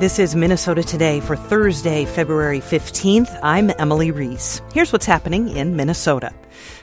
This is Minnesota Today for Thursday, February 15th. I'm Emily Reese. Here's what's happening in Minnesota.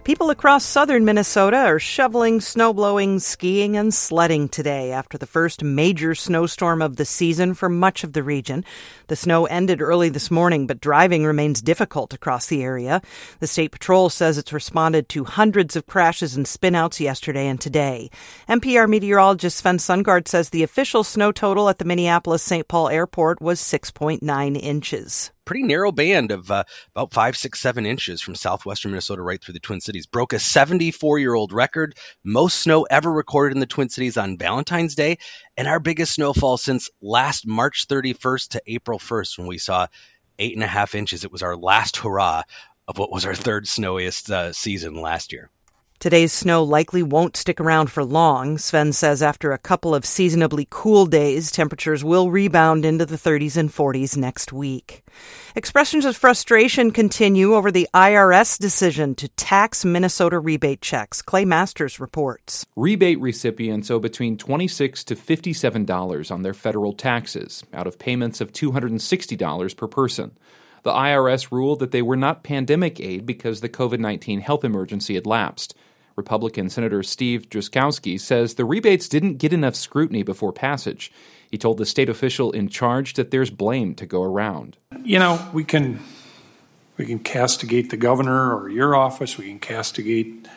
People across southern Minnesota are shoveling, snowblowing, skiing, and sledding today after the first major snowstorm of the season for much of the region. The snow ended early this morning, but driving remains difficult across the area. The State Patrol says it's responded to hundreds of crashes and spinouts yesterday and today. MPR meteorologist Sven Sundgaard says the official snow total at the Minneapolis St. Paul airport was 6.9 inches pretty narrow band of uh, about five, six, seven inches from southwestern Minnesota right through the Twin Cities. Broke a 74 year old record, most snow ever recorded in the Twin Cities on Valentine's Day, and our biggest snowfall since last March 31st to April 1st when we saw eight and a half inches. It was our last hurrah of what was our third snowiest uh, season last year. Today's snow likely won't stick around for long. Sven says after a couple of seasonably cool days, temperatures will rebound into the 30s and 40s next week. Expressions of frustration continue over the IRS decision to tax Minnesota rebate checks. Clay Masters reports. Rebate recipients owe between 26 to $57 on their federal taxes out of payments of $260 per person. The IRS ruled that they were not pandemic aid because the COVID 19 health emergency had lapsed. Republican Senator Steve Drazkowski says the rebates didn't get enough scrutiny before passage. He told the state official in charge that there's blame to go around. You know, we can we can castigate the governor or your office, we can castigate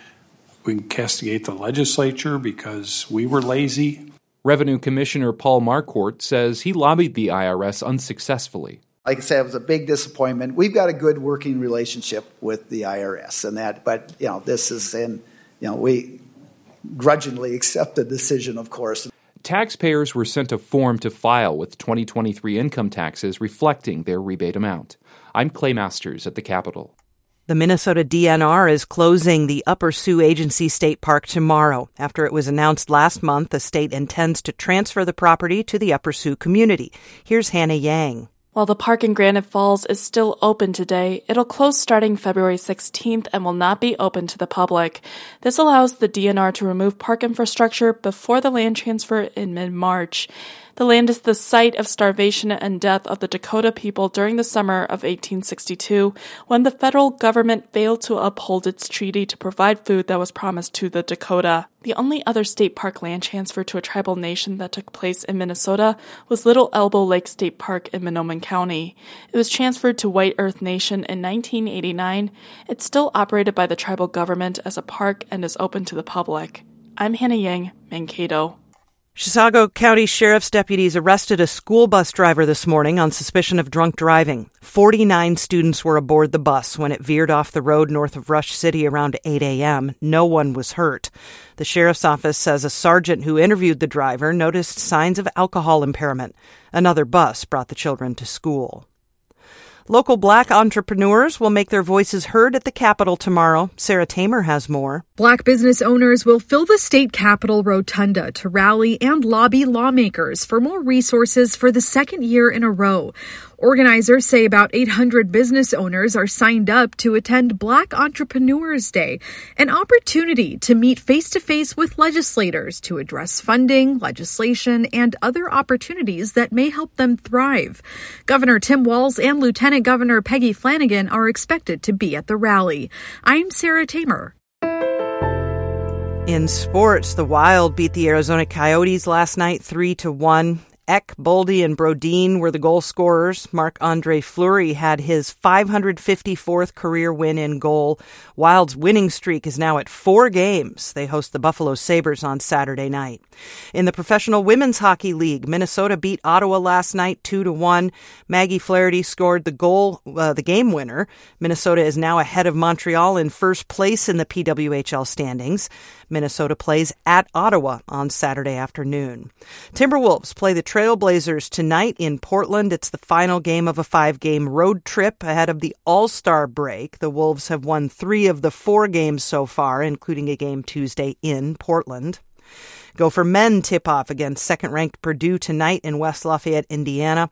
we can castigate the legislature because we were lazy. Revenue Commissioner Paul Marquart says he lobbied the IRS unsuccessfully. Like I said, it was a big disappointment. We've got a good working relationship with the IRS and that, but you know, this is in you know, we grudgingly accept the decision, of course. Taxpayers were sent a form to file with 2023 income taxes reflecting their rebate amount. I'm Clay Masters at the Capitol. The Minnesota DNR is closing the Upper Sioux Agency State Park tomorrow. After it was announced last month, the state intends to transfer the property to the Upper Sioux community. Here's Hannah Yang. While the park in Granite Falls is still open today, it'll close starting February 16th and will not be open to the public. This allows the DNR to remove park infrastructure before the land transfer in mid-March. The land is the site of starvation and death of the Dakota people during the summer of 1862, when the federal government failed to uphold its treaty to provide food that was promised to the Dakota. The only other state park land transfer to a tribal nation that took place in Minnesota was Little Elbow Lake State Park in Mahnomen County. It was transferred to White Earth Nation in 1989. It's still operated by the tribal government as a park and is open to the public. I'm Hannah Yang, Mankato. Chisago County Sheriff's deputies arrested a school bus driver this morning on suspicion of drunk driving. 49 students were aboard the bus when it veered off the road north of Rush City around 8 a.m. No one was hurt. The sheriff's office says a sergeant who interviewed the driver noticed signs of alcohol impairment. Another bus brought the children to school. Local black entrepreneurs will make their voices heard at the Capitol tomorrow. Sarah Thamer has more. Black business owners will fill the state capitol rotunda to rally and lobby lawmakers for more resources for the second year in a row. Organizers say about 800 business owners are signed up to attend Black Entrepreneurs Day, an opportunity to meet face to face with legislators to address funding, legislation, and other opportunities that may help them thrive. Governor Tim Walz and Lieutenant Governor Peggy Flanagan are expected to be at the rally. I'm Sarah Thamer. In sports, the Wild beat the Arizona Coyotes last night 3 to 1. Ek, Boldy, and Brodin were the goal scorers. Marc Andre Fleury had his 554th career win in goal. Wild's winning streak is now at four games. They host the Buffalo Sabres on Saturday night. In the Professional Women's Hockey League, Minnesota beat Ottawa last night 2 to 1. Maggie Flaherty scored the goal, uh, the game winner. Minnesota is now ahead of Montreal in first place in the PWHL standings. Minnesota plays at Ottawa on Saturday afternoon. Timberwolves play the Trailblazers tonight in Portland. It's the final game of a five game road trip ahead of the All Star break. The Wolves have won three of the four games so far, including a game Tuesday in Portland. Gopher men tip off against second ranked Purdue tonight in West Lafayette, Indiana.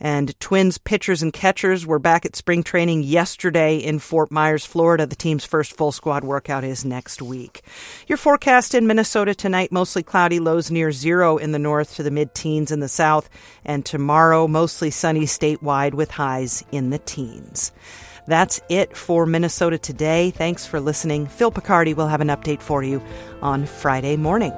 And Twins pitchers and catchers were back at spring training yesterday in Fort Myers, Florida. The team's first full squad workout is next week. Your forecast in Minnesota tonight mostly cloudy, lows near zero in the north to the mid teens in the south. And tomorrow, mostly sunny statewide with highs in the teens. That's it for Minnesota today. Thanks for listening. Phil Picardi will have an update for you on Friday morning.